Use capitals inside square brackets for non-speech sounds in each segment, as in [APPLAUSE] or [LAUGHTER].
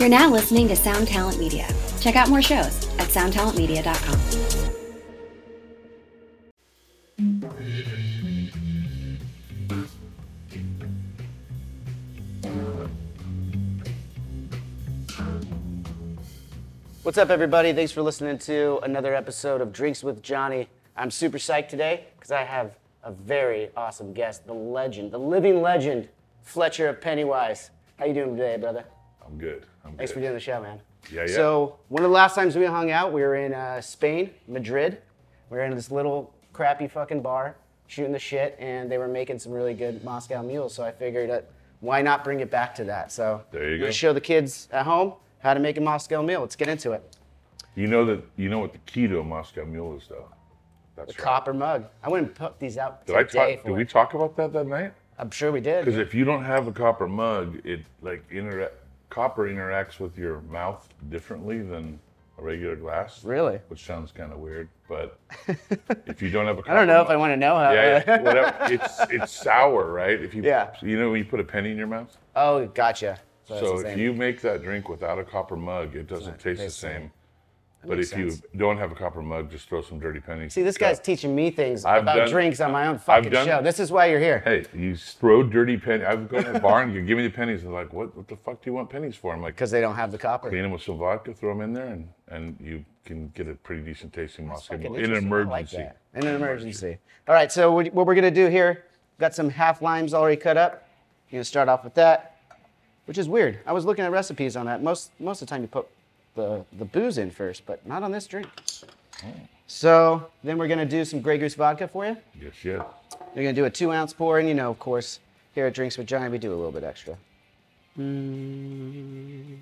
You're now listening to Sound Talent Media. Check out more shows at soundtalentmedia.com. What's up, everybody? Thanks for listening to another episode of Drinks with Johnny. I'm super psyched today because I have a very awesome guest, the legend, the living legend, Fletcher of Pennywise. How you doing today, brother? I'm good. I'm Thanks good. for doing the show, man. Yeah, yeah. So one of the last times we hung out, we were in uh, Spain, Madrid. We were in this little crappy fucking bar, shooting the shit, and they were making some really good Moscow mules. So I figured that why not bring it back to that? So There you go. show the kids at home how to make a Moscow mule. Let's get into it. You know that you know what the key to a Moscow Mule is, though. That's The right. copper mug. I wouldn't put these out Did I today talk? for Did we talk about that that night? I'm sure we did. Because if you don't have a copper mug, it like interact. Copper interacts with your mouth differently than a regular glass. Really? Which sounds kind of weird, but [LAUGHS] if you don't have a copper I don't know if I want to know how. Yeah, yeah, whatever. [LAUGHS] It's it's sour, right? If you Yeah. you know when you put a penny in your mouth. oh, gotcha. So, So if you make that drink without a copper mug, it doesn't taste taste the same. But if you don't have a copper mug, just throw some dirty pennies. See, this guy's teaching me things I've about done- drinks on my own fucking done- show. This is why you're here. Hey, you throw dirty pennies. I've gone to the bar and you give me the pennies. And they're like, what, what the fuck do you want pennies for? I'm like, Because they don't have the copper. clean them with some vodka, throw them in there, and, and you can get a pretty decent tasting Moscow in an. I like emergency. In an emergency. All right, so what what we're gonna do here, got some half limes already cut up. You're gonna start off with that, which is weird. I was looking at recipes on that. Most most of the time you put the the booze in first, but not on this drink. Mm. So then we're gonna do some Grey Goose vodka for you. Yes, yes. You're gonna do a two ounce pour, and you know, of course, here at Drinks with Johnny, we do a little bit extra. And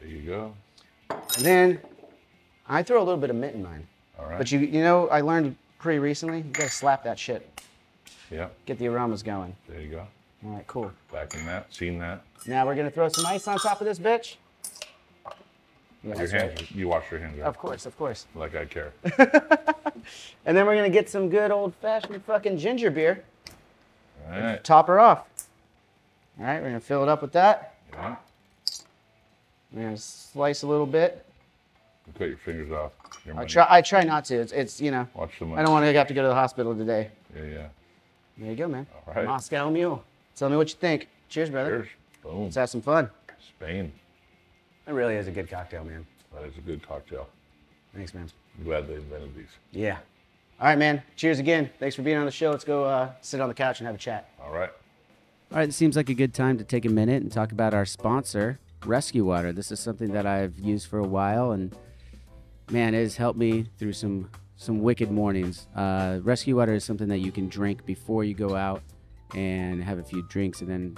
There you go. then I throw a little bit of mint in mine. All right. But you, you know, I learned pretty recently, you gotta slap that shit, yeah, get the aromas going. there you go. All right, cool. Back in that, seen that. Now we're gonna throw some ice on top of this bitch. Your hands, right. you wash your hands, right? Of course, of course. Like I care. [LAUGHS] And then we're gonna get some good old fashioned fucking ginger beer. All right. Top her off. All right, we're gonna fill it up with that. Yeah. We're gonna slice a little bit. You cut your fingers off. Your I try, I try not to. It's, it's you know, Watch the money. I don't want to have to go to the hospital today. Yeah, yeah. There you go, man. All right. Moscow Mule. Tell me what you think. Cheers, brother. Cheers. Boom. Let's have some fun. Spain. That really is a good cocktail, man. That is a good cocktail. Thanks, man. I'm glad they invented these. Yeah. All right, man. Cheers again. Thanks for being on the show. Let's go uh, sit on the couch and have a chat. All right. All right, it seems like a good time to take a minute and talk about our sponsor, Rescue Water. This is something that I've used for a while, and man, it has helped me through some some wicked mornings. Uh, Rescue Water is something that you can drink before you go out and have a few drinks, and then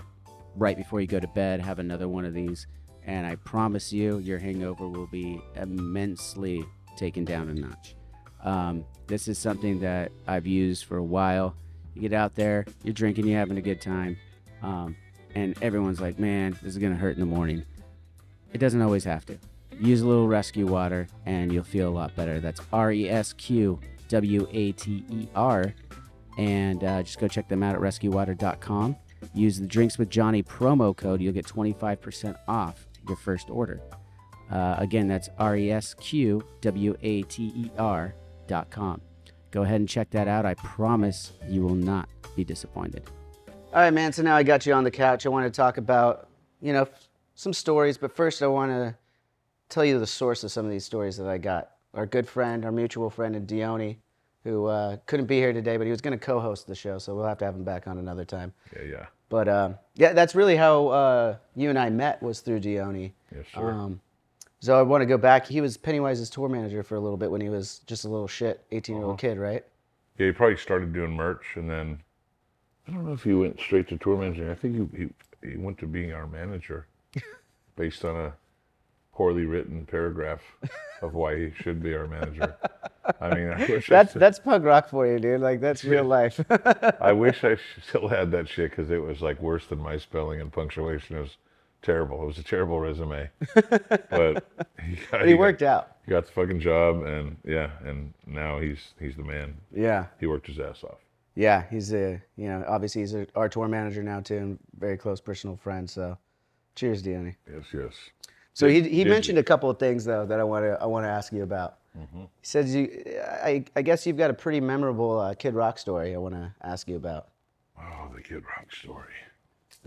right before you go to bed, have another one of these. And I promise you, your hangover will be immensely taken down a notch. Um, this is something that I've used for a while. You get out there, you're drinking, you're having a good time, um, and everyone's like, man, this is going to hurt in the morning. It doesn't always have to. Use a little rescue water and you'll feel a lot better. That's R E S Q W A T E R. And uh, just go check them out at rescuewater.com. Use the Drinks with Johnny promo code. You'll get 25% off your first order. Uh, again, that's R E S Q W A T E R dot com. Go ahead and check that out. I promise you will not be disappointed. All right, man. So now I got you on the couch. I want to talk about, you know, some stories. But first, I want to tell you the source of some of these stories that I got. Our good friend, our mutual friend, in Dione, who uh, couldn't be here today, but he was going to co-host the show, so we'll have to have him back on another time. Yeah, yeah. But um, yeah, that's really how uh, you and I met was through Dione. Yes, sir. Um, so I want to go back. He was Pennywise's tour manager for a little bit when he was just a little shit 18 year old kid, right? Yeah, he probably started doing merch, and then I don't know if he went straight to tour managing. I think he he, he went to being our manager, [LAUGHS] based on a poorly written paragraph of why he should be our manager. I mean, I wish That's I, that's punk rock for you, dude. Like that's real [LAUGHS] life. I wish I still had that shit because it was like worse than my spelling and punctuation. It was terrible. It was a terrible resume, but [LAUGHS] he, got, he worked out. He got the fucking job, and yeah, and now he's he's the man. Yeah, He worked his ass off. yeah. He's a you know obviously he's a, our tour manager now too, and very close personal friend. So Cheers, Deanny. Yes, yes. So he, Did- he did mentioned you? a couple of things though that I want to I want to ask you about. Mm-hmm. He says you, I, I guess you've got a pretty memorable uh, Kid Rock story I want to ask you about. Oh, the Kid Rock story.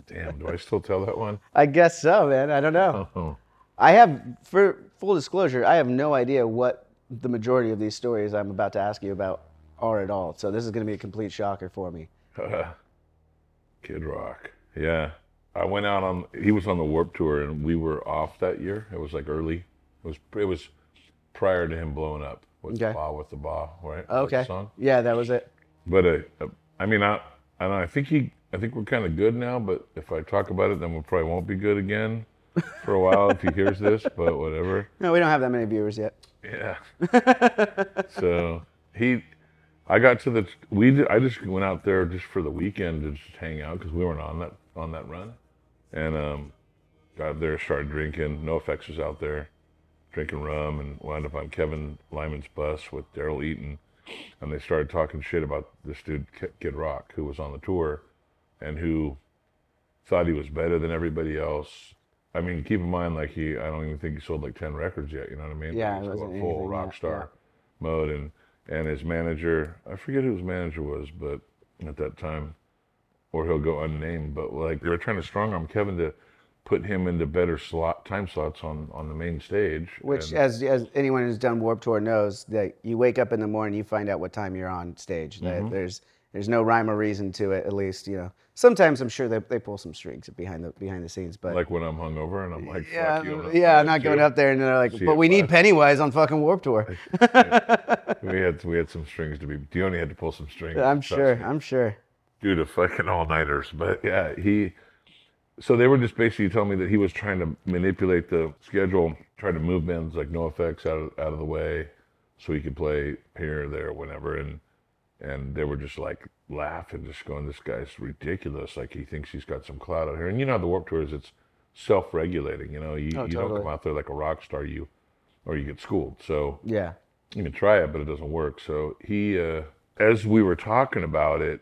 Damn, do I still tell that one? [LAUGHS] I guess so, man. I don't know. Oh, I have, for full disclosure, I have no idea what the majority of these stories I'm about to ask you about are at all. So this is going to be a complete shocker for me. [LAUGHS] Kid Rock. Yeah. I went out on he was on the Warped Tour and we were off that year. It was like early. It was it was prior to him blowing up with Okay. Bawitdaba, right? Okay. Song? Yeah, that was it. But uh, I mean I I know, I think he I think we're kind of good now, but if I talk about it then we probably won't be good again for a while if he hears this, [LAUGHS] but whatever. No, we don't have that many viewers yet. Yeah. [LAUGHS] so he, I got to the we. I just went out there just for the weekend to just hang out because we weren't on that on that run, and um, got up there, started drinking. No effects was out there, drinking rum, and wound up on Kevin Lyman's bus with Daryl Eaton, and they started talking shit about this dude Kid Rock who was on the tour, and who thought he was better than everybody else. I mean, keep in mind, like he, I don't even think he sold like ten records yet. You know what I mean? Yeah, it wasn't full anything rock star mode, and and his manager, I forget who his manager was, but at that time, or he'll go unnamed. But like they were trying to strong arm Kevin to put him into better slot time slots on on the main stage. Which, and- as as anyone who's done Warped Tour knows, that you wake up in the morning, you find out what time you're on stage. Mm-hmm. There's there's no rhyme or reason to it. At least you know. Sometimes I'm sure they, they pull some strings behind the behind the scenes, but like when I'm hungover and I'm like, yeah, fuck you, I'm yeah, I'm not going up there and they're like, See but we need. Pennywise on fucking Warped Tour. [LAUGHS] We had we had some strings to be. Dione had to pull some strings. I'm sure. I'm sure. Dude of fucking all nighters. But yeah, he. So they were just basically telling me that he was trying to manipulate the schedule, trying to move bands like NoFX out of, out of the way, so he could play here, there, whenever, and and they were just like laughing, just going, "This guy's ridiculous! Like he thinks he's got some clout out here." And you know how the Warped Tour is; it's self-regulating. You know, you, Oh, you totally. don't come out there like a rock star, you or you get schooled. So Yeah. you can try it, but it doesn't work. So he, uh, as we were talking about it,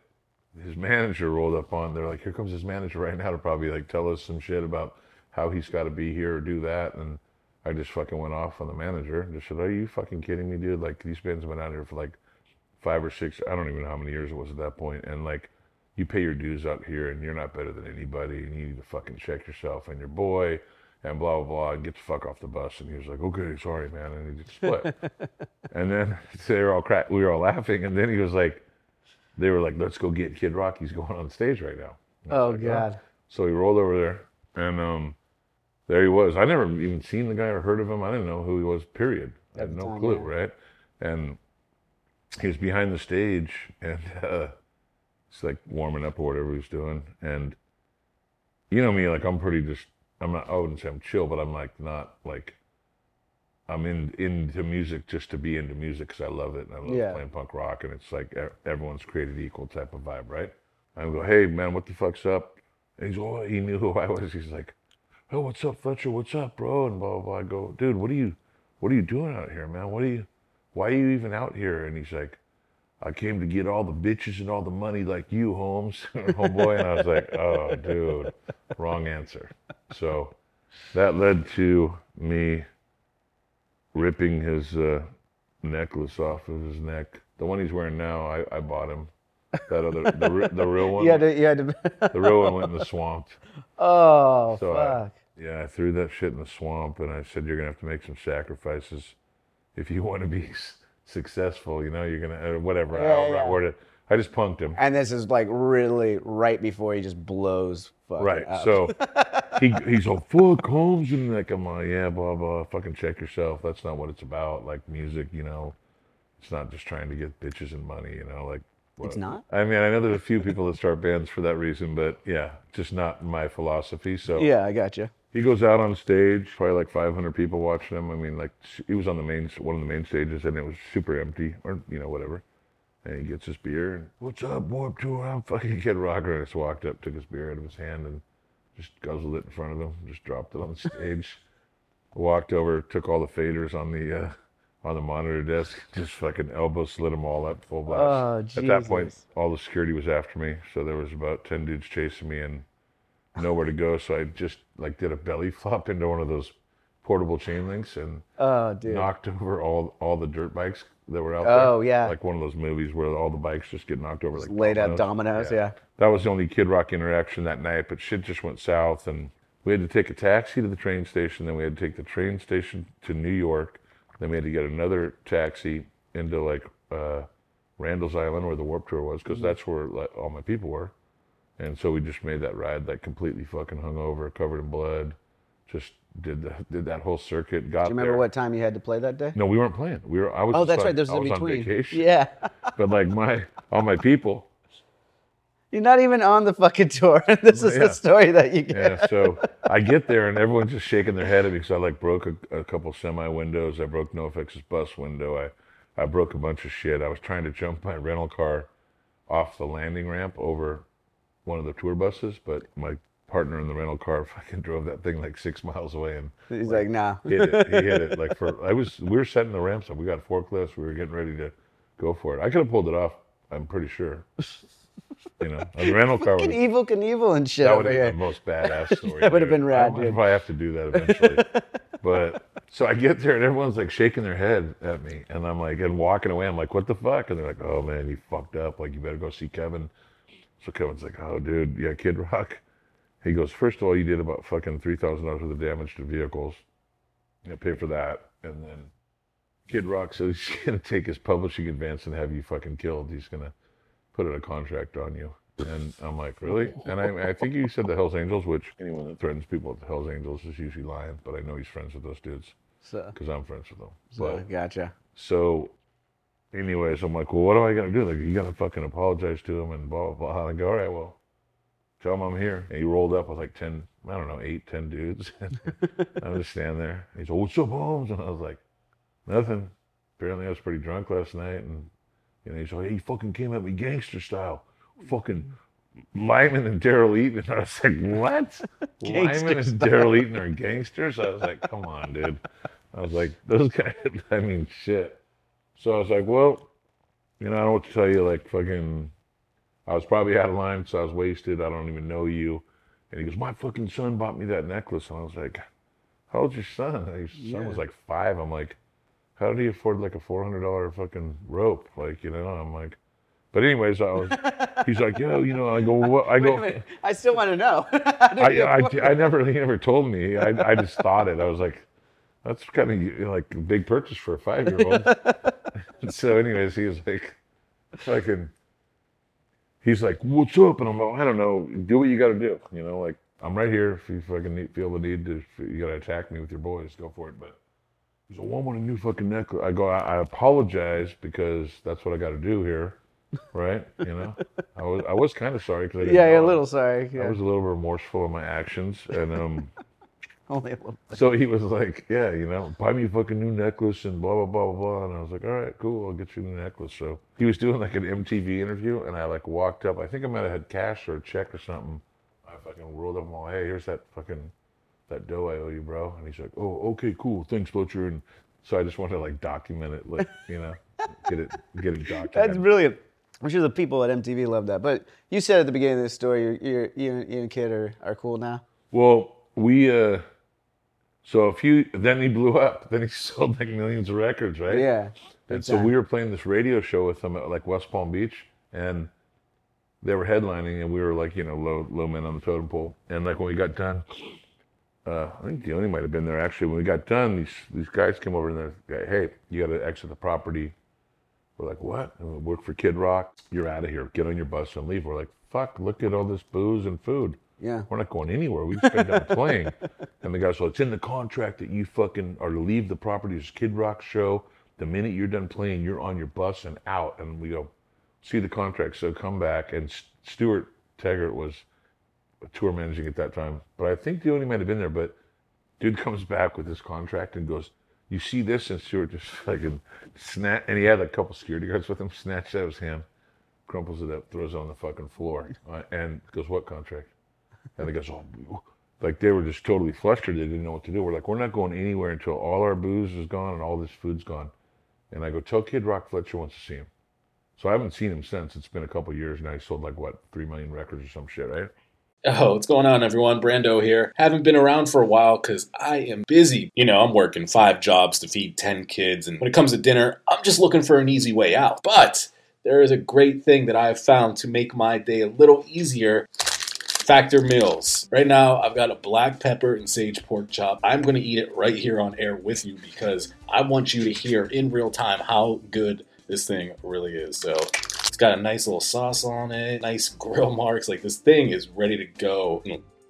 his manager rolled up on. They're like, "Here comes his manager right now to probably like tell us some shit about how he's got to be here or do that." And I just fucking went off on the manager and just said, "Are you fucking kidding me, dude? Like these bands have been out here for like five or six. I don't even know how many years it was at that point, and like." You pay your dues out here, and you're not better than anybody, and you need to fucking check yourself and your boy, and blah blah blah, and get the fuck off the bus. And he was like, "Okay, sorry, man," and he just split. [LAUGHS] And then [LAUGHS] they were all crack. We were all laughing. And then he was like, they were like, let's go get Kid Rock. He's going on stage right now. And I was Oh like, God. So he rolled over there, and um, there he was. I never even seen the guy or heard of him. I didn't know who he was. Period. I had no time, clue. yeah. Right. And he was behind the stage, and [LAUGHS] uh, it's like warming up or whatever he was doing. And you know me, like I'm pretty just. I'm not. I wouldn't say I'm chill, but I'm like not like. I'm in into music just to be into music because I love it and I love Yeah. playing punk rock and it's like everyone's created equal type of vibe, right? I go, hey man, what the fuck's up? And he's oh, he knew who I was. He's like, oh, what's up, Fletcher? What's up, bro? And blah blah blah. I go, dude, what are you, what are you doing out here, man? What are you, why are you even out here? And he's like, I came to get all the bitches and all the money like you, Holmes, [LAUGHS] oh, homeboy. And I was like, oh, dude, wrong answer. So that led to me ripping his uh, necklace off of his neck. The one he's wearing now, I, I bought him. That other, the, the real [LAUGHS] one, Yeah, had to. You had to. the real one went in the swamp. [LAUGHS] oh So I, fuck. yeah, I threw that shit in the swamp, and I said, "You're gonna have to make some sacrifices if you want to be s- successful. You know, you're gonna or whatever. Yeah, I'll yeah. word it. I just punked him. And this is like really right before he just blows. Fucking Right. up. So [LAUGHS] he he's all fuck Holmes and like I'm like yeah blah blah fucking check yourself. That's not what it's about. Like music, you know, it's not just trying to get bitches and money. You know, like It's not? I mean, I know there's a few people that start bands for that reason, but yeah, just not my philosophy. So Yeah, I got you. he goes out on stage, probably like 500 people watching him. I mean, like he was on the main one of the main stages, and it was super empty, or you know whatever. And he gets his beer and what's up, Warped Tour? I'm fucking Kid Rocker. And I just walked up, took his beer out of his hand, and just guzzled it in front of him. Just dropped it on the stage. [LAUGHS] walked over, took all the faders on the uh, on the monitor desk, [LAUGHS] just fucking elbow slid them all up full blast. Oh, At that point, all the security was after me, so there was about ten dudes chasing me, and nowhere to go, so I just like did a belly [LAUGHS] flop into one of those portable chain links and Oh, knocked over all all the dirt bikes that were out there. Oh, yeah. like one of those movies where all the bikes just get knocked over like laid out dominoes, yeah. That was the only Kid Rock interaction that night, but shit just went south, and we had to take a taxi to the train station. Then we had to take the train station to New York. Then we had to get another taxi into like uh, Randall's Island, where the Warped Tour was, Mm-hmm. because that's where like, all my people were. And so we just made that ride, like completely fucking hungover, covered in blood. Just did the, did that whole circuit. Got Do you remember there. what time you had to play that day? No, we weren't playing. We were. I was. Oh, that's on- right. There's I in was on between. vacation. [LAUGHS] Yeah. But like my all my people, [LAUGHS] You're not even on the fucking tour. [LAUGHS] this is Yeah. the story that you get. Yeah, so I get there and everyone's just shaking their head at me because I like broke a, a couple semi windows. I broke NoFX's bus window. I, I broke a bunch of shit. I was trying to jump my rental car off the landing ramp over one of the tour buses, but my partner in the rental car [LAUGHS] fucking drove that thing like six miles away and He's like, nah. [LAUGHS] hit it. He hit it like for. [LAUGHS] I was. We were setting the ramps up. We got forklifts. We were getting ready to go for it. I could have pulled it off. I'm pretty sure. You know, the rental car was Evel Knievel and shit that would have been the most badass story. That would have been rad, I dude. probably have to do that eventually. but so I get there and everyone's like shaking their head at me, and I'm like, and walking away. I'm like, what the fuck? And they're like, oh man, you fucked up. Like you better go see Kevin. So Kevin's like, oh dude, yeah, Kid Rock. He goes, first of all, you did about fucking three thousand dollars worth of damage to vehicles. You know, pay for that, and then Kid Rock says [LAUGHS] he's gonna take his publishing advance and have you fucking killed. He's gonna put in a contract on you. And I'm like, really? And I, I think you said the Hells Angels, which anyone that threatens people at the Hells Angels is usually lying. But I know he's friends with those dudes So, because I'm friends with them. so But gotcha. so, anyways, I'm like, well, what am I gonna do? Like, you gotta fucking apologize to him and blah blah blah. And I go, all right, well, tell him I'm here. And he rolled up with like ten, I don't know, eight, ten dudes. [LAUGHS] I'm just standing there. He's like, what's up, Holmes? And I was like, nothing. Apparently, I was pretty drunk last night, and you know, he's like, he fucking came at me gangster style, fucking. Lyman and Daryl [LAUGHS] Eaton. I was like, what? [LAUGHS] Lyman and Daryl Eaton are gangsters? I was like, come on, dude. I was like, those guys, I mean, shit. So I was like, well, you know, I don't want to tell you. Like, fucking, I was probably out of line, so I was wasted. I don't even know you. And he goes, my fucking son bought me that necklace. And I was like, how old's your son? And his son was like five. I'm like, how did he afford like a $400 fucking rope? Like, you know, I'm like, but anyways, I was, he's like, yo, you know, I go, what? I go, I still want to know. [LAUGHS] I, I, I never, he never told me. I, I just thought it. I was like, that's kind of like a big purchase for a five year old. [LAUGHS] so, anyways, he was like, fucking, he's like, what's up? And I'm like, I don't know. Do what you got to do. You know, like, I'm right here. If you fucking need, feel the need to, you got to attack me with your boys, go for it. But he's like, well, I a new fucking necklace. I go, I, I apologize because that's what I got to do here. Right? You know, I was, I was kind of sorry because yeah, you're a little sorry. I was a little remorseful of my actions, and um, Only a little. so he was like, "Yeah, you know, buy me a fucking new necklace and blah blah blah blah blah." And I was like, "All right, cool, I'll get you a new necklace." So he was doing like an MTV interview, and I like walked up. I think I might have had cash or a check or something. I fucking rolled up and all, "Hey, here's that fucking that dough I owe you, bro." And he's like, "Oh, okay, cool, thanks, Butcher." And so I just wanted to like document it, like you know, get it get it documented. That's brilliant. I'm sure the people at MTV love that. But you said at the beginning of this story, you're, you're, you, and, you and Kid are, are cool now. Well, we uh so a few then he blew up. [LAUGHS] Then he sold like millions of records, right? Yeah. And so we were playing this radio show with them at like West Palm Beach and they were headlining and we were like, you know, low low men on the totem pole. And like when we got done, uh, I think Delaney might have been there actually. When we got done, these these guys came over and they're like, hey, you gotta exit the property. We're like, what? We work for Kid Rock. You're out of here. Get on your bus and leave. We're like, fuck, look at all this booze and food. Yeah. We're not going anywhere. We just got [LAUGHS] done playing. And the guy said, it's in the contract that you fucking are to leave the property. It's Kid Rock show. The minute you're done playing, you're on your bus and out. And we go, see the contract. So come back. And Stuart Taggart was tour managing at that time. But I think the only might have been there. But dude comes back with his contract and goes, you see this? And Stuart just [LAUGHS] fucking snap. And he had a couple security guards with him, snatched out his hand, crumples it up, throws it on the fucking floor, [LAUGHS] uh, and goes, what contract? And the guys, oh, like they were just totally flustered. They didn't know what to do. We're like, we're not going anywhere until all our booze is gone and all this food's gone. And I go, tell Kid Rock Fletcher wants to see him. So I haven't seen him since. It's been a couple years now. He sold like what, three million records or some shit, right? Oh, what's going on, everyone? Brando here. Haven't been around for a while because I am busy. You know, I'm working five jobs to feed 10 kids, and when it comes to dinner, I'm just looking for an easy way out. But there is a great thing that I have found to make my day a little easier. Factor Meals. Right now, I've got a black pepper and sage pork chop. I'm going to eat it right here on air with you because I want you to hear in real time how good this thing really is. So, it's got a nice little sauce on it, nice grill [LAUGHS] marks. Like, this thing is ready to go.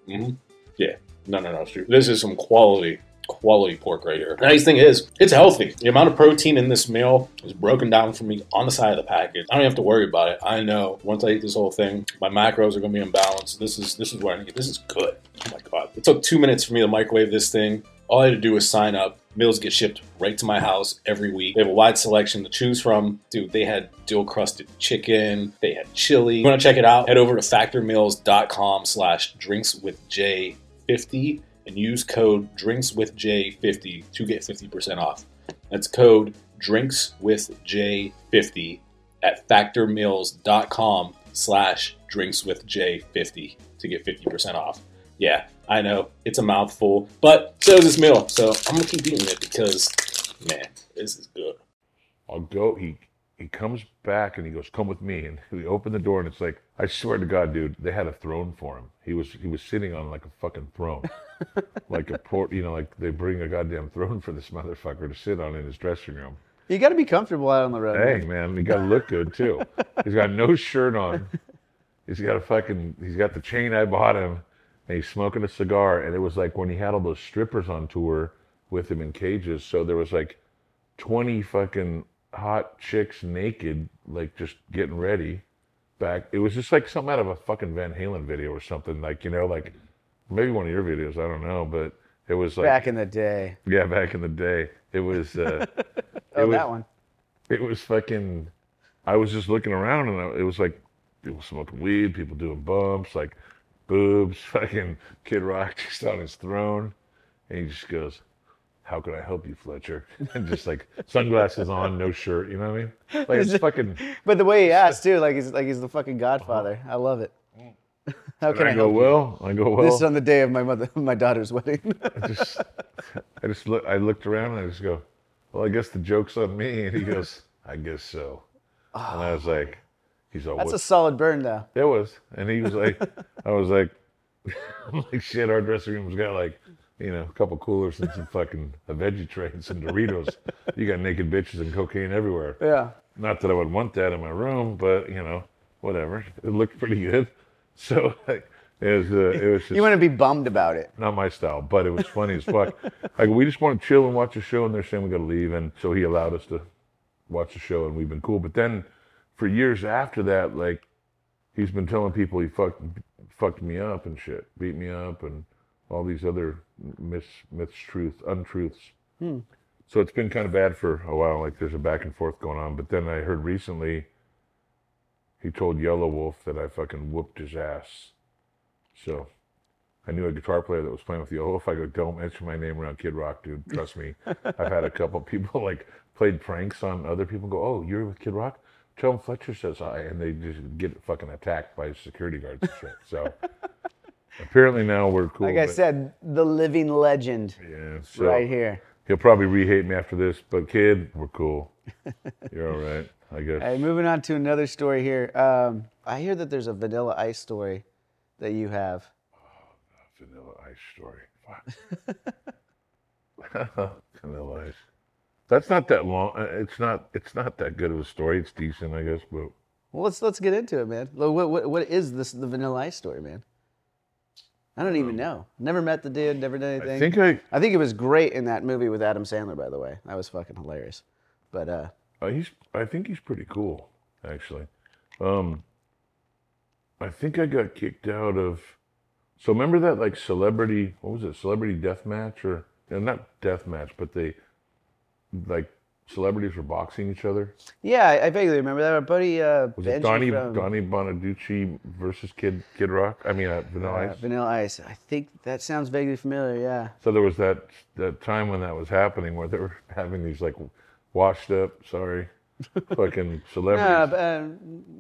Mm-hmm. Yeah. No, no, no. This is some quality quality pork right here. Nice thing is, it's healthy. The amount of protein in this meal is broken down for me on the side of the package. I don't have to worry about it. I know once I eat this whole thing, my macros are gonna be in balance. This is this is what I need. This is good. Oh my god. It took two minutes for me to microwave this thing. All I had to do was sign up. Meals get shipped right to my house every week. They have a wide selection to choose from. Dude, they had dual crusted chicken. They had chili. You want to check it out? Head over to factormeals.com slash drinks with J 50 and use code drinkswithj50 to get 50% off. That's code drinkswithj50 at factormeals.com slash drinkswithj50 to get 50% off. Yeah, I know it's a mouthful, but so is this meal. So I'm gonna keep eating it because, man, this is good. I'll go. He he comes back and he goes, "Come with me." And [LAUGHS] we open the door and it's like, I swear to God, dude, they had a throne for him. He was he was sitting on like a fucking throne, [LAUGHS] like a port. You know, like they bring a goddamn throne for this motherfucker to sit on in his dressing room. You got to be comfortable out on the road. Hey man, you got to look good too. He's got no shirt on. He's got a fucking. He's got the chain I bought him, and he's smoking a cigar. And it was like when he had all those strippers on tour with him in cages. So there was like twenty fucking hot chicks naked, like just getting ready. Back, it was just like something out of a fucking Van Halen video or something. Like you know, like maybe one of your videos. I don't know, but it was like Back in the day. yeah, back in the day. It was. Uh, [LAUGHS] Oh, it was, that one. it was fucking. I was just looking around and I- it was like people smoking weed, people doing bumps, like boobs, [LAUGHS] fucking Kid Rock just on his throne, and he just goes, "How can I help you, Fletcher?" [LAUGHS] And just like sunglasses on, no shirt. You know what I mean? Like it's fucking. But the way he asked too, like he's like he's the fucking Godfather. I love it. How can I I, go well. I go well. This is on the day of my mother, [LAUGHS] my daughter's wedding. I just, I just look. I looked around and I just go, "Well, I guess the joke's on me." And he goes, "I guess so." And I was ah. like, "He's all That's a solid burn, though. It was, and he was like, [LAUGHS] "I was like, [LAUGHS] like shit." Our dressing room's got like, you know, a couple coolers and some fucking veggie tray and some Doritos. You got naked bitches and cocaine everywhere. Yeah. Not that I would want that in my room, but you know, whatever. It looked pretty good. [LAUGHS] So like, it was, uh, it was just You want to be bummed about it. not my style, but it was funny as fuck. [LAUGHS] Like we just want to chill and watch a show, and they're saying we got to leave, and so he allowed us to watch the show, and we've been cool. But then, for years after that, like he's been telling people he fucked fucked me up and shit, beat me up, and all these other myths, myths, truths, untruths. So it's been kind of bad for a while. Like there's a back and forth going on. But then I heard recently he told Yelawolf that I fucking whooped his ass. So I knew a guitar player that was playing with Yelawolf. I go, don't mention my name around Kid Rock, dude. Trust me. [LAUGHS] I've had a couple people like played pranks on other people. Go, oh, you're with Kid Rock? Tell him Fletcher says hi, and they just get fucking attacked by security guards and shit. So [LAUGHS] apparently now we're cool. Like I but- said, the living legend yeah, so right here. he'll probably re-hate me after this, but kid, we're cool. [LAUGHS] You're all right, I guess. Hey, moving on to another story here. Um, I hear that there's a Vanilla Ice story that you have. Oh, Vanilla Ice story. Fuck. [LAUGHS] [LAUGHS] Vanilla Ice. That's not that long. uh, It's not. It's not that good of a story. It's decent, I guess, but Well, let's let's get into it, man. What what, what is this the Vanilla Ice story, man? I don't even know. Never met the dude. Never did anything. I think I. I think it was great in that movie with Adam Sandler. By the way, that was fucking hilarious. But uh, Uh, he's. I think he's pretty cool, actually. Um. I think I got kicked out of. So remember that like celebrity? What was it? Celebrity death match or no, not death match, but they like celebrities were boxing each other. yeah, I, I vaguely remember that. Our buddy uh, Was Benji it Donnie from Donnie Bonaduce versus Kid Kid Rock? I mean, uh, Vanilla uh, Ice. Vanilla Ice. I think that sounds vaguely familiar. Yeah. So there was that that time when that was happening where they were [LAUGHS] having these like washed up, sorry, [LAUGHS] fucking celebrities. But, uh,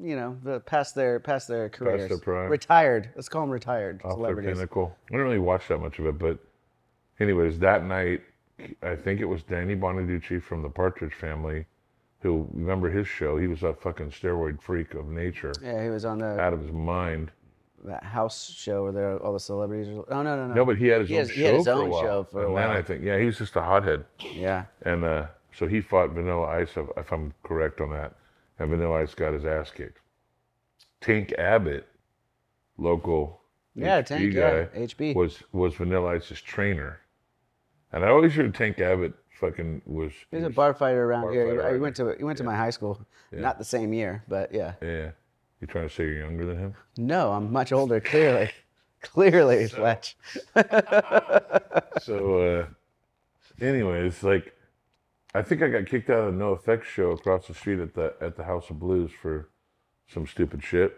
you know, the past their past their careers, their prime. retired. Let's call them retired off their celebrities. pinnacle. I didn't really watch that much of it, but anyways, that night, I think it was Danny Bonaduce from the Partridge Family, who remember his show. He was a fucking steroid freak of nature, Yeah, he was on the out of his mind. that house show where there all the celebrities. Are, oh no, no, no. No, but he had his He own has- show he had his for own a while. show for a and while. then I think, yeah, he was just a hothead, yeah, and uh, so he fought Vanilla Ice, if, I'm correct on that, and Vanilla Ice got his ass kicked. Tank Abbott, local Yeah, HB Tank, yeah, HB. was was Vanilla Ice's trainer, and I always heard Tank Abbott fucking was. he was a bar fighter around bar here. fighter, He- he went to he went to my high school, not the same year, but yeah. Yeah, you trying to say you're younger than him? No, I'm much older. Clearly, [LAUGHS] clearly, Fletch. [LAUGHS] so, uh, anyways, like, I think I got kicked out of the NoFX show across the street at the at the House of Blues for some stupid shit.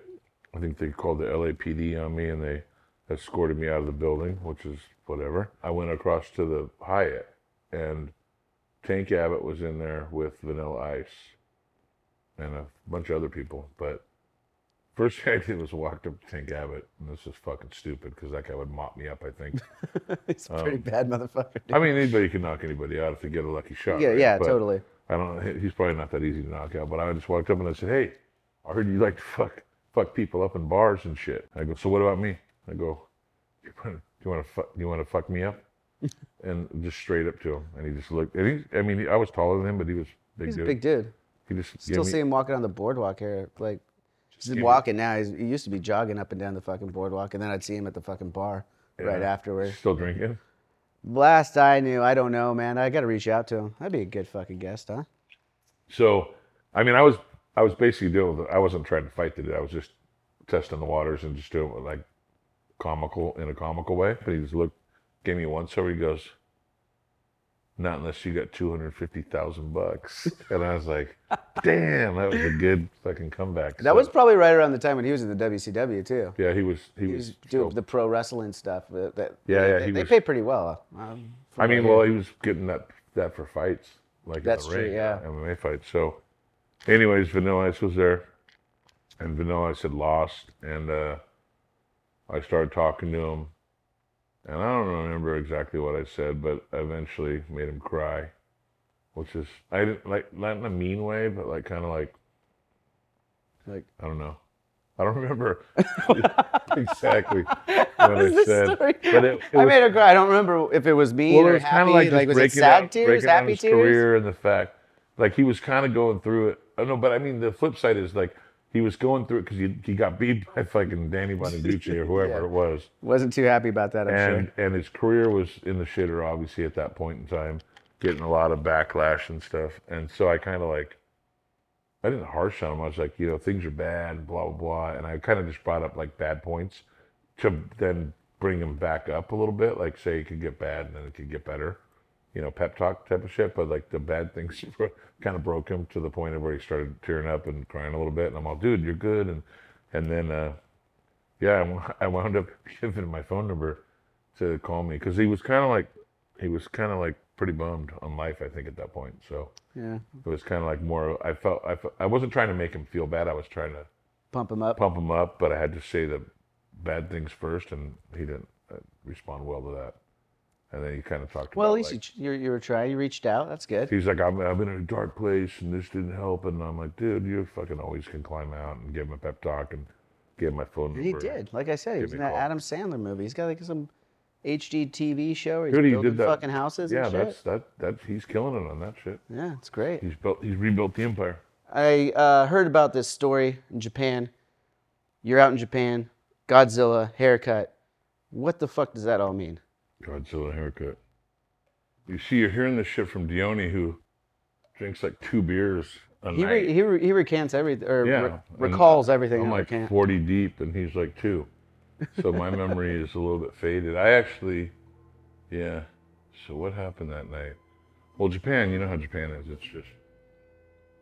I think they called the LAPD on me and they escorted me out of the building, which is whatever. I went across to the Hyatt and Tank Abbott was in there with Vanilla Ice and a bunch of other people. But first thing I did was walked up to Tank Abbott, and this is fucking stupid because that guy would mop me up, I think. [LAUGHS] He's a pretty um, bad motherfucker. dude. I mean, anybody can knock anybody out if they get a lucky shot. yeah, right? yeah, But totally. I don't know. He's probably not that easy to knock out. But I just walked up and I said, "Hey, I heard you like to fuck fuck people up in bars and shit." I go, "So what about me?" I go, "You want you want to fuck you want to fuck me up?" [LAUGHS] and just straight up to him, and he just looked. And he, I mean, I was taller than him, but he was big He's a dude. big dude. He just Still gave me, see him walking on the boardwalk here. Like, me- walking now. He's, he used to be jogging up and down the fucking boardwalk, and then I'd see him at the fucking bar right afterwards. still drinking. Last I knew, I don't know, man. I got to reach out to him. That'd be a good fucking guest, huh? So, I mean, I was I was basically dealing doing. I wasn't trying to fight the dude. I was just testing the waters and just doing it like comical in a comical way. But he just looked, gave me one, over. He goes, "Not unless you got two hundred fifty thousand bucks." And I was like, "Damn, that was a good fucking comeback." That So, was probably right around the time when he was in the WCW too. yeah. He was. He, He was. was doing still- the pro wrestling stuff. That, that Yeah, yeah, They, he they was- pay pretty well. Um, I mean, well, he was getting that that for fights, like That's in the true, ring, yeah. MMA fights. So, anyways, Vanilla Ice was there, and Vanilla Ice had lost, and uh, I started talking to him, and I don't remember exactly what I said, but I eventually made him cry, which is I didn't like not in a mean way, but like kind of like like, I don't know. I don't [LAUGHS] remember [LAUGHS] exactly what I said, but it, it I was made her cry. I don't remember if it was mean well, it or was happy. like, like, was it sad out, tears, happy his tears? career and the fact, like he was kind of going through it. Oh, I don't know, but I mean, the flip side is like he was going through it because he, he got beat [LAUGHS] by fucking Danny Bonaduce or [LAUGHS] whoever Yeah. it was, Wasn't too happy about that. I'm and sure. and his career was in the shitter obviously at that point in time, getting a lot of backlash and stuff. And so I kind of like, I didn't harsh on him. I was like, you know, things are bad, blah blah blah, and I kind of just brought up like bad points to then bring him back up a little bit, like say it could get bad and then it could get better, you know, pep talk type of shit. But like the bad things [LAUGHS] kind of broke him to the point of where he started tearing up and crying a little bit, and I'm all, dude, you're good, and and then uh, yeah, I [LAUGHS] I wound up [LAUGHS] giving him my phone number to call me because he was kind of like he was kind of like pretty bummed on life, I think, at that point. So Yeah, it was kind of like more. I felt I, felt I wasn't trying to make him feel bad. I was trying to pump him up. pump him up, but I had to say the bad things first, and he didn't uh, respond well to that. And then he kind of talked. Well, at about, least like, you, you, were trying. You reached out. That's good. He's like, I'm, I'm in a dark place and this didn't help. And I'm like, dude, you fucking always can climb out and give him a pep talk and give him my phone And number. he did. Like I said, he was in that. Adam Sandler movie. He's got like some HD TV show where he's Dude, he building that. fucking houses Yeah, and shit. that's that. That he's killing it on that shit. Yeah, it's great. He's built. He's rebuilt the empire. I uh, heard about this story in Japan. You're out in Japan, Godzilla haircut. What the fuck does that all mean? Godzilla haircut. You see, you're hearing this shit from Dione, who drinks like two beers a He night. re, he, re, he recants everything or yeah, re- recalls everything. I'm like recant. 40 deep, and he's like two. So my [LAUGHS] memory is a little bit faded. I actually, yeah. So what happened that night? Well, Japan. You know how Japan is. It's just,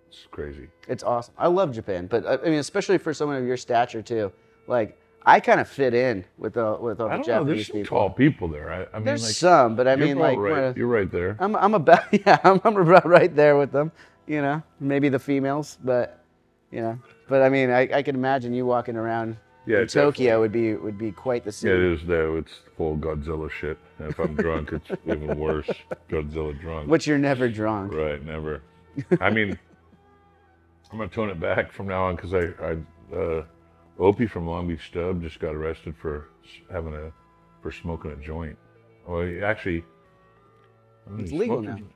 it's crazy. It's awesome. I love Japan, but uh, I mean, especially for someone of your stature too. Like I kind of fit in with the with all I the don't know. There's some people. tall people there. I, I mean, There's like, some, but I mean, like right. you're right there. I'm I'm about [LAUGHS] yeah, I'm, I'm about right there with them. you know, maybe the females, but you know, but I mean, I, I can imagine you walking around Yeah. Tokyo would be would be quite the scene. Yeah, it is though. It's full Godzilla shit. And if I'm drunk, it's [LAUGHS] even worse. Godzilla drunk. Which you're never drunk. Right, never. [LAUGHS] I mean, I'm gonna tone it back from now on because I, I, uh, Opie from Long Beach Dub just got arrested for having a, for smoking a joint. Well, he actually, I It's legal smoked a now.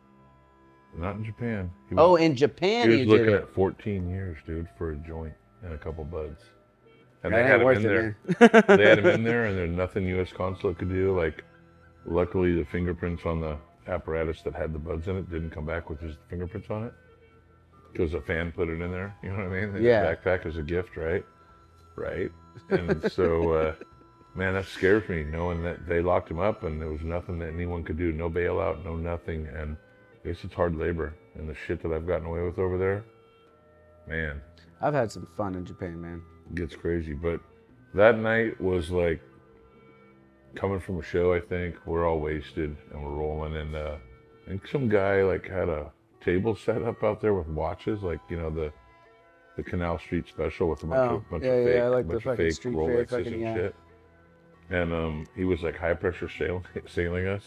Not in Japan. He Oh, in Japan he was looking at 14 years, dude, for a joint and a couple buds. And That they had him in it, there. they had him in [LAUGHS] there, and there's nothing U.S. consulate could do. Like, luckily, the fingerprints on the apparatus that had the buds in it didn't come back with his fingerprints on it because a fan put it in there. You know what I mean? His Yeah. backpack as a gift, right? Right. And so, uh, man, that scares me knowing that they locked him up and there was nothing that anyone could do. No bailout, no nothing. And I guess it's hard labor. And the shit that I've gotten away with over there, man, I've had some fun in Japan, man. gets crazy. But that night was like coming from a show. I think we're all wasted and we're rolling, and uh, I think some guy like had a table set up out there with watches, like you know the the Canal Street special with a bunch Oh, of bunch yeah, of yeah, fake, I like the bunch of fake street Rolexes fucking- and yeah. shit. And um, he was like high pressure sailing, [LAUGHS] sailing us,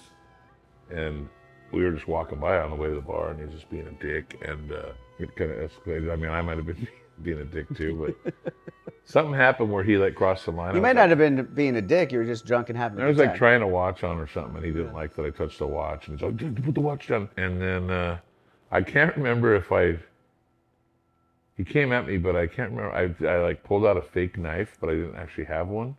and we were just walking by on the way to the bar, and he was just being a dick, and uh, it kind of escalated. I mean, I might have been [LAUGHS] being a dick too, but [LAUGHS] something happened where he like crossed the line. You might not like, have been being a dick. You were just drunk and having a I was like trying to watch on or something, and he didn't like that I touched the watch, and he's like, "Put the watch down." And then uh, I can't remember if I. He came at me, but I can't remember. I, I like pulled out a fake knife, but I didn't actually have one.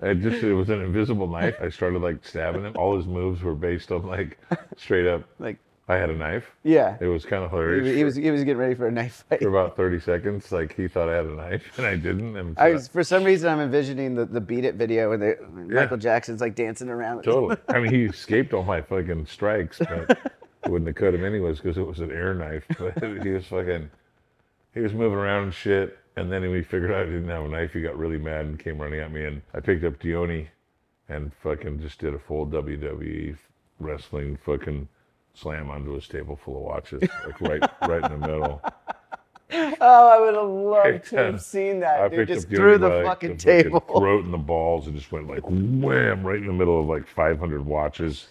I just it was an invisible knife. I started like stabbing him. All his moves were based on like straight up. Like, I had a knife. yeah. It was kind of hilarious. was, he was he was getting ready for a knife fight. for about thirty seconds. Like he thought I had a knife, and I didn't. And I was, for some reason, I'm envisioning the, the Beat It video where they, Yeah. Michael Jackson's like dancing around. [LAUGHS] Totally. I mean, he escaped all my fucking strikes, but wouldn't have cut him anyways because it was an air knife. [LAUGHS] But he was fucking, he was moving around and shit. And then when he figured out I didn't have a knife, he got really mad and came running at me. And I picked up Dione and fucking just did a full WWE wrestling fucking slam onto his table full of watches, like right, [LAUGHS] right in the middle. Oh, I would have loved to have [LAUGHS] seen that. I dude. picked Just up Dione through the like, fucking the table. throat and the balls, and just went like wham right in the middle of like 500 watches,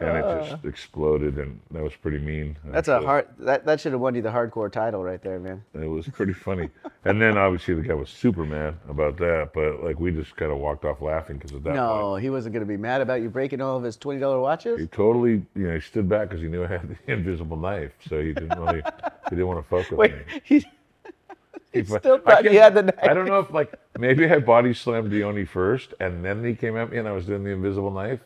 and it just exploded, and that was pretty mean. Uh. That's a actually. hard. That that should have won you the hardcore title right there, man. It was pretty funny, and then obviously the guy was super mad about that, but like we just kind of walked off laughing because of that. No, point. he wasn't gonna be mad about you breaking all of his twenty dollar watches. He totally, you know, he stood back because he knew I had the [LAUGHS] invisible knife, so he didn't really, he didn't want to fuck with Wait, me. He still I thought he had the knife. I don't know if like maybe I body slammed Dione first, and then he came at me, and I was doing the invisible knife,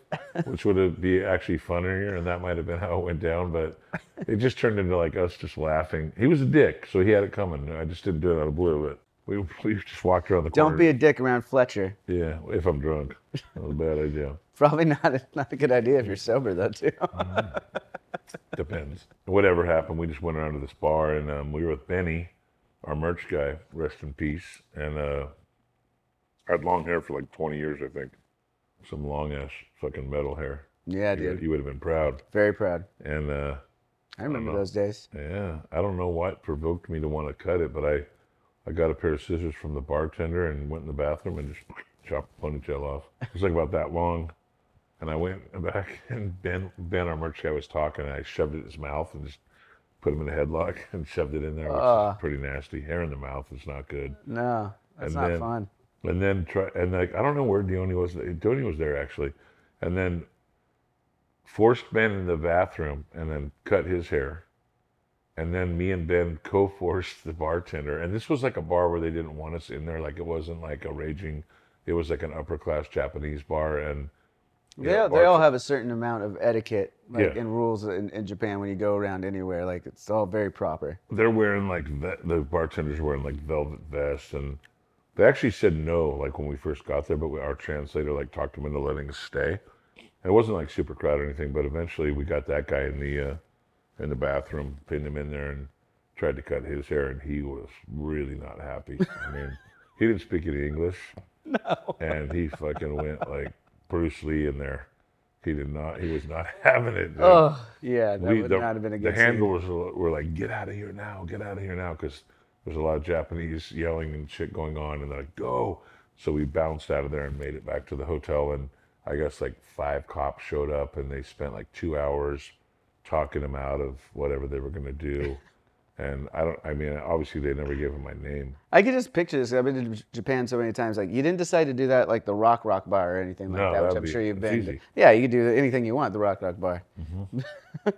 which would have be actually funnier, and that might have been how it went down. But it just turned into like us just laughing. He was a dick, so he had it coming. I just didn't do it out of blue. But we [LAUGHS] we just walked around the corner. Don't be a dick around Fletcher. yeah, if I'm drunk, that was a bad idea. Probably not a, not a good idea if you're sober though too. Depends. Whatever happened, we just went around to this bar, and um, we were with Benny, our merch guy, rest in peace, and uh, I had long hair for like 20 years, I think. Some long ass fucking metal hair. yeah, You, dude. you would have been proud. Very proud. And uh, I remember know. those days. yeah, I don't know what provoked me to want to cut it, but I, I got a pair of scissors from the bartender and went in the bathroom and just [LAUGHS] chopped the ponytail off. It was like about that long. And I went back [LAUGHS] and Ben, Ben, our merch guy, was talking, and I shoved it in his mouth and just put him in a headlock [LAUGHS] and shoved it in there, which Ah. is pretty nasty. Hair in the mouth is not good. No, that's And not then- fun. And then try and like I don't know where Dione was. Dione was there actually, and then forced Ben in the bathroom and then cut his hair, and then me and Ben co-forced the bartender. And this was like a bar where they didn't want us in there. Like it wasn't like a raging. It was like an upper class Japanese bar, and They, yeah, they all have a certain amount of etiquette like, Yeah. and rules in, in Japan when you go around anywhere. Like it's all very proper. they're wearing like ve- the bartenders wearing like velvet vests and they actually said no like when we first got there but we, our translator like talked them into letting us stay and it wasn't like super crowded or anything but eventually we got that guy in the uh, in the bathroom pinned him in there and tried to cut his hair and he was really not happy i mean he didn't speak any english [LAUGHS] no and he fucking went like bruce lee in there He did not. He was not [LAUGHS] having it. dude. Oh, yeah, that We- would the, not have been a the good scene. handlers were, were like, "Get out of here now! Get out of here now!" Because there's a lot of Japanese yelling and shit going on, and they're like, "Go!" So we bounced out of there and made it back to the hotel, and I guess like five cops showed up, and they spent like two hours talking him out of whatever they were gonna do. [LAUGHS] And I don't. I mean, obviously they never gave him my name. I could just picture this. I've been to Japan so many times. Like, you didn't decide to do that like the Rock Rock Bar or anything like No, that, which I'm sure you've been. to. Yeah, you could do anything you want the Rock Rock Bar. Mm-hmm. [LAUGHS]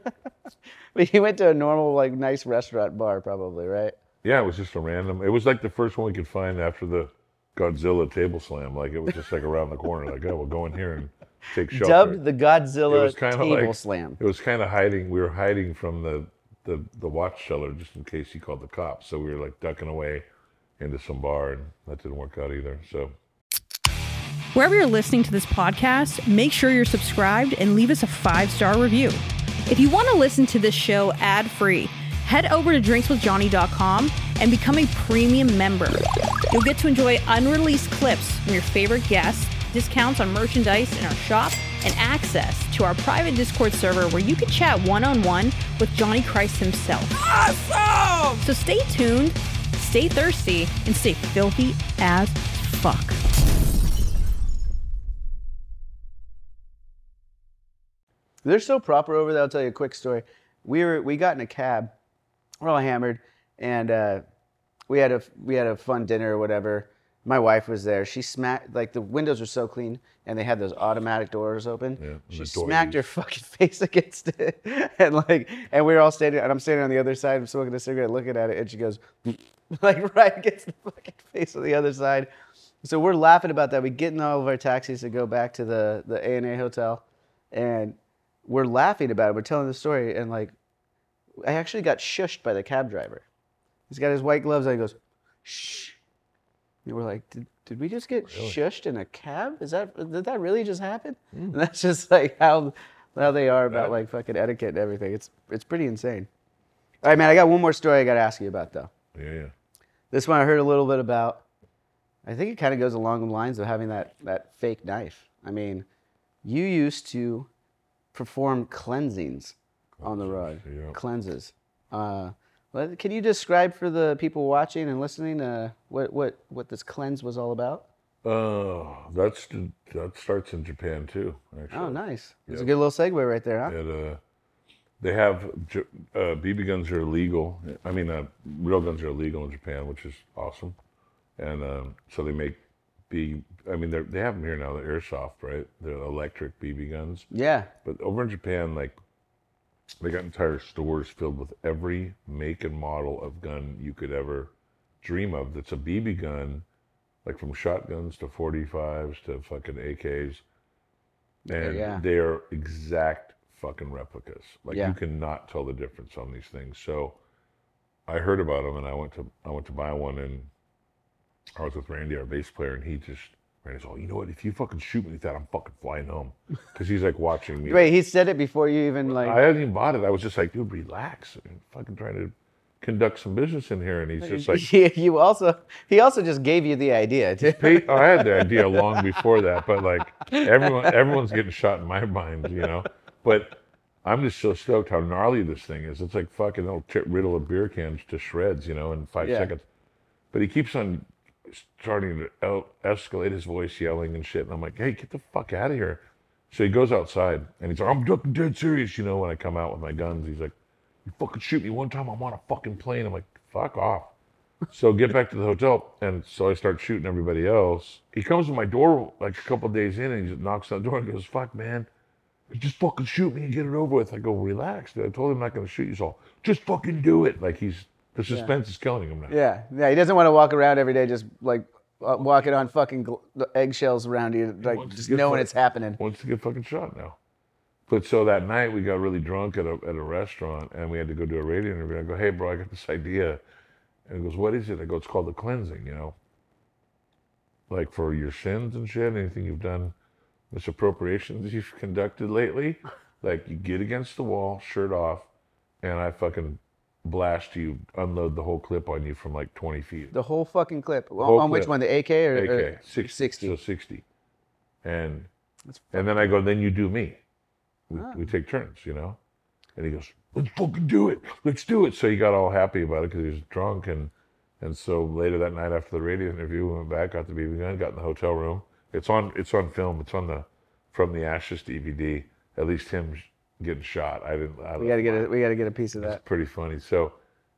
but you went to a normal, like, nice restaurant bar, probably, right? Yeah, it was just a random. It was like the first one we could find after the Godzilla table slam. Like it was just like around the corner. Like, oh, we'll go in here and take shelter. Dubbed the It Godzilla Table like- Slam. It was kind of hiding. We were hiding from the, the the watch seller just in case he called the cops. So we were like ducking away into some bar, and that didn't work out either. So Wherever you're listening to this podcast, make sure you're subscribed and leave us a five star review. If you want to listen to this show ad free, head over to drinkswithjohnny.com and become a premium member. You'll get to enjoy unreleased clips from your favorite guests, discounts on merchandise in our shop, and access to our private Discord server where you can chat one on one with Johnny Christ himself. Awesome! So stay tuned, stay thirsty, and stay filthy as fuck. They're so proper over there. I'll tell you a quick story. We were we got in a cab. We're all hammered, and uh, we had a we had a fun dinner or whatever. My wife was there. She smacked like the windows were so clean, and they had those automatic doors open. Yeah, she smacked her fucking [LAUGHS] face against it, and like, and we were all standing, and I'm standing on the other side, smoking a cigarette, looking at it, and she goes, [LAUGHS] like right against the fucking face of the other side. So we're laughing about that. We get in all of our taxis to go back to the the A and A hotel, and we're laughing about it. We're telling the story, and like, I actually got shushed by the cab driver. He's got his white gloves on. He goes, "Shh." We're like, "Did, did we just get shushed in a cab? Is that did that really just happen?" And [LAUGHS] that's just like how how they are about That- like fucking etiquette and everything. It's it's pretty insane. All right, man. I got one more story I got to ask you about though. yeah, yeah. This one I heard a little bit about. I think it kind of goes along the lines of having that, that fake knife. I mean, you used to perform cleansings on the road, cleanses. Uh, let- can you describe for the people watching and listening uh, what, what, what this cleanse was all about? Uh, that's that starts in Japan too. Actually. Oh, nice. It's a good little segue right there, huh? It, uh, they have uh, BB guns are illegal. I mean, uh, real guns are illegal in Japan, which is awesome. And um, so they make B. I mean, they they have them here now. The airsoft, right? The electric BB guns. Yeah. But over in Japan, like they got entire stores filled with every make and model of gun you could ever dream of. That's a BB gun, like from shotguns to 45s to fucking AKs, and yeah. they are exact fucking replicas. Like Yeah. you cannot tell the difference on these things. So I heard about them, and I went to I went to buy one, and I was with Randy, our bass player, and he just. Randy's all, you know what? If you fucking shoot me like that, I'm fucking flying home. [LAUGHS] Because he's like watching me. Wait, he said it before you even like. I hadn't even bought it. I was just like, dude, relax. I'm fucking trying to conduct some business in here. And he's just like, [LAUGHS] you, you also he also just gave you the idea. Too. "Hey," oh, I had the idea [LAUGHS] long before that, but like everyone, everyone's getting shot in my mind, you know. But I'm just so stoked how gnarly this thing is. It's like fucking it'll tip riddle of beer cans to shreds, you know, in five Yeah. seconds. But he keeps on starting to el- escalate his voice, yelling and shit. And I'm like, hey, get the fuck out of here. So he goes outside and he's like, I'm fucking dead serious, you know, when I come out with my guns. He's like, you fucking shoot me one time, I'm on a fucking plane. I'm like, fuck off. So get back to the hotel. And so I start shooting everybody else. He comes to my door like a couple days in and he just knocks on the door and goes, fuck, man. Just fucking shoot me and get it over with. I go, relax. dude. I told him I'm not going to shoot you. So just fucking do it. Like he's, the suspense is killing him now. Yeah, yeah. He doesn't want to walk around every day just like uh, walking on fucking gl- eggshells around you, like wants to just get knowing fucked. it's happening. wants to get fucking shot now. But so that night we got really drunk at a at a restaurant and we had to go do a radio interview. I go, hey bro, I got this idea. And he goes, what is it? I go, it's called the cleansing, you know. Like for your sins and shit, anything you've done, misappropriations you've conducted lately. Like you get against the wall, shirt off, and I fucking blast you, unload the whole clip on you from like 20 feet. The whole fucking clip. On- Whole on which one? The AK or, AK, or 60. 60. So 60. And and then I go, then you do me. we, Ah. we take turns, you know. And he goes, "Let's fucking do it. Let's do it." So he got all happy about it because he was drunk, and and so later that night after the radio interview, we went back, got the BB gun, got in the hotel room. It's on it's on film. It's on the from the Ashes DVD. At least him getting shot. I didn't. I We gotta get a we gotta get a piece of that. It's that. pretty funny. So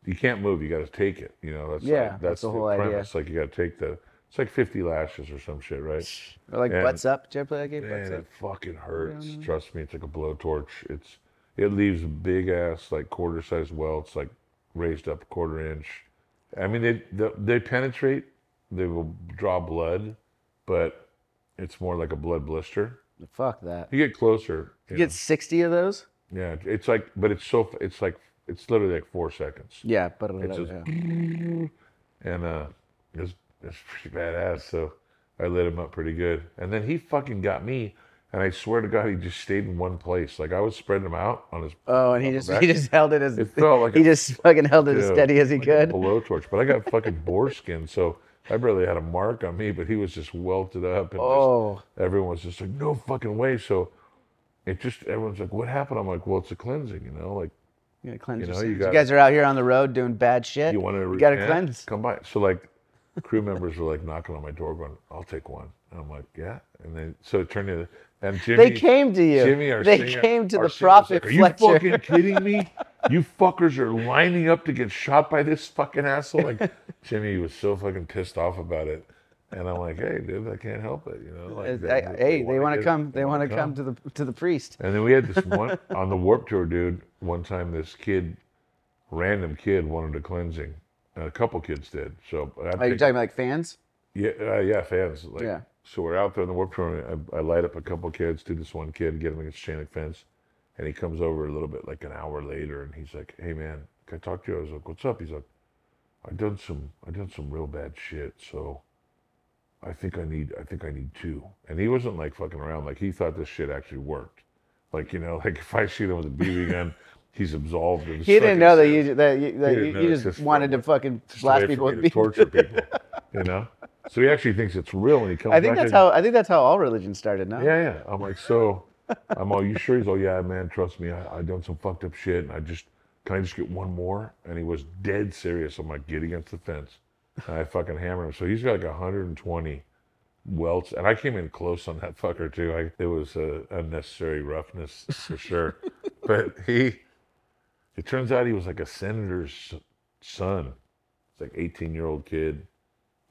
you can't move. You got to take it. You know. That's Yeah, like, that's that's the the whole idea. premise. Like you got to take the. It's like 50 lashes or some shit, right? Or like And- butts up. Did you ever play that game? Man, it fucking hurts. Trust me, it's like a blowtorch. It's it leaves big ass like quarter size welts, like raised up a quarter inch. I mean, they they, they penetrate. They will draw blood, but it's more like a blood blister. Fuck that. You get closer. You You get sixty of those. know, yeah, it's like, but it's so it's like it's literally like four seconds, Yeah, but It's just- yeah. [LAUGHS] and uh, it's it's pretty badass. So I lit him up pretty good, and then he fucking got me. And I swear to God, he just stayed in one place. Like I was spreading him out on his Oh, and he just he just held it as It felt like he a- just fucking held it as Yeah, steady as he like could. A blowtorch, but I got fucking [LAUGHS] boar skin, so I barely had a mark on me. But he was just welted up, and Oh, just, everyone was just like, "No fucking way!" So it just everyone's like, "What happened?" I'm like, "Well, it's a cleansing, you know. Like you gotta cleanse You know, you You, gotta- guys are out here on the road doing bad shit. you want to, You gotta cleanse. Come by." So like, crew members were like knocking on my door, going, "I'll take one," and I'm like, "Yeah." And then so it turned into and Jimmy. They came to you. Jimmy, our they singer- came to the prophet like, Are Fletcher. you fucking kidding me? [LAUGHS] You fuckers are lining up to get shot by this fucking asshole. Like [LAUGHS] Jimmy was so fucking pissed off about it, and I'm like, hey, dude, I can't help it. You know, like, Uh, I- hey, they want to come. They want to come to the to the priest. And then we had this one [LAUGHS] on the Warped Tour, dude. One time, this kid, random kid, wanted a cleansing. And a couple kids did. So I Are you talking about like fans? yeah, uh, yeah, fans. Like, Yeah. So we're out there in the Warped Tour. I, I light up a couple kids to this one kid, get him against the chain link fence, and he comes over a little bit, like an hour later, and he's like, "Hey man, can I talk to you?" I was like, "What's up?" He's like, "I done some, I done some real bad shit, so I think I need, I think I need two. And he wasn't like fucking around. Like he thought this shit actually worked. Like you know, [LAUGHS] like if I shoot him with a BB gun, he's absolved. of He didn't know that you that you, that He you, you just just wanted to fucking blast people with to torture people. [LAUGHS] You know. So he actually thinks it's real when he comes I think back that's how I think that's how all religion started. No. yeah, yeah. I'm like, so [LAUGHS] I'm all, you sure? He's all, yeah, man, trust me. I, I done some fucked up shit. And I just, can I just get one more? And he was dead serious. I'm like, get against the fence. And I fucking hammer him. So he's got like 120 welts. And I came in close on that fucker too. I, it was uh, unnecessary roughness for sure. [LAUGHS] but he, it turns out he was like a senator's son. It's like 18 year old kid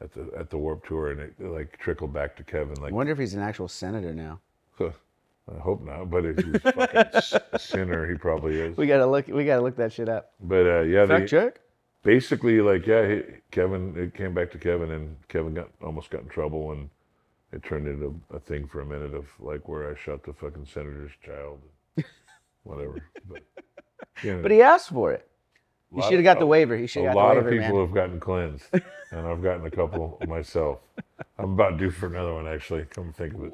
at the at the Warped Tour, and it like trickled back to Kevin. I Like wonder if he's an actual senator now. I hope not, but if he was fucking a sinner, he probably is. We gotta look. We gotta look that shit up. But uh, yeah, Fact check. basically, like, yeah, he, Kevin, it came back to Kevin, and Kevin got almost got in trouble, and it turned into a thing for a minute of like where I shot the fucking senator's child, whatever. But, you know, But he asked for it. He should have got the waiver. He should a have got lot of people man. have gotten cleansed, [LAUGHS] and I've gotten a couple myself. I'm about due for another one, actually. Come think of it.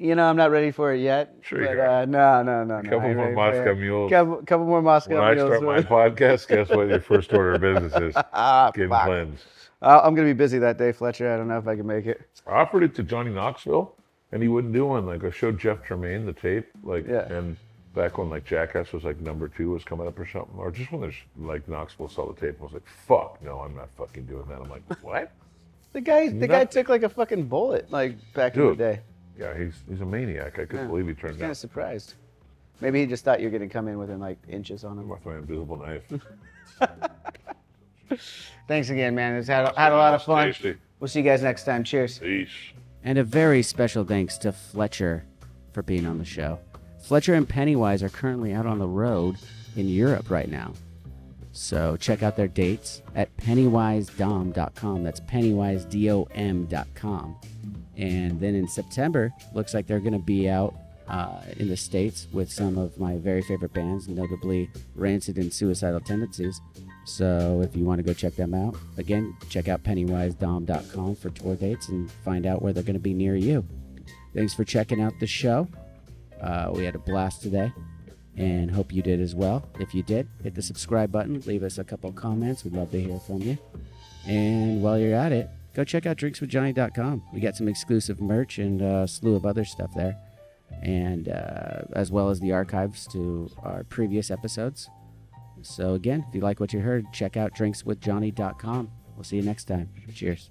You know, I'm not ready for it yet. Sure but, you are. uh, no, no, no, no. couple ain't more Moscow mules. Couple, couple more Moscow When I mules. start my podcast, guess what your first order of business is? [LAUGHS] ah, Getting fuck. cleansed. Uh, I'm gonna be busy that day, Fletcher. I don't know if I can make it. I offered it to Johnny Knoxville, and he wouldn't do one. Like I showed Jeff Tremaine the tape, like, Yeah. and back when like Jackass was like number two was coming up or something, or just when there's like Knoxville saw the tape, I was like, "Fuck, no, I'm not fucking doing that." I'm like, [LAUGHS] "What?" The guy, the guy Nothing. took like a fucking bullet, like back in Dude. the day. Yeah, he's he's a maniac. I couldn't Yeah. believe he I was turned kind of surprised. Maybe he just thought you were gonna come in within like inches on him. with my invisible knife. [LAUGHS] Thanks again, man. It's had, had a lot of fun. Tasty. We'll see you guys next time. Cheers. Peace. And a very special thanks to Fletcher for being on the show. Fletcher and Pennywise are currently out on the road in Europe right now. So check out their dates at pennywisdom.com. That's pennywisdom.com. And then in September, looks like they're going to be out uh, in the States with some of my very favorite bands, notably Rancid and Suicidal Tendencies. So if you want to go check them out, again, check out pennywisdom.com for tour dates and find out where they're going to be near you. Thanks for checking out the show. Uh, we had a blast today and hope you did as well. If you did, hit the subscribe button, leave us a couple comments. We'd love to hear from you. And while you're at it, go check out drinkswithjohnny.com. We got some exclusive merch and a slew of other stuff there. and uh, as well as the archives to our previous episodes. So, again, if you like what you heard, check out drinkswithjohnny.com. We'll see you next time. Cheers.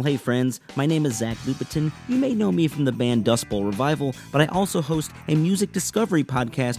Well, hey friends, my name is Zach Lupetin. You may know me from the band Dust Bowl Revival, but I also host a music discovery podcast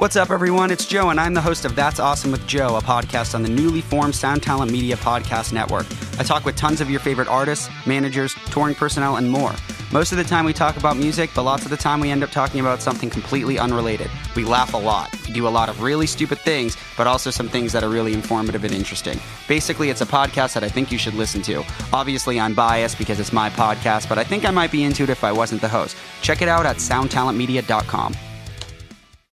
What's up, everyone? It's Joe, and I'm the host of That's Awesome with Joe, a podcast on the newly formed Sound Talent Media Podcast Network. I talk with tons of your favorite artists, managers, touring personnel, and more. Most of the time, we talk about music, but lots of the time, we end up talking about something completely unrelated. We laugh a lot. We do a lot of really stupid things, but also some things that are really informative and interesting. Basically, it's a podcast that I think you should listen to. Obviously, I'm biased because it's my podcast, but I think I might be into it if I wasn't the host. Check it out at soundtalentmedia.com.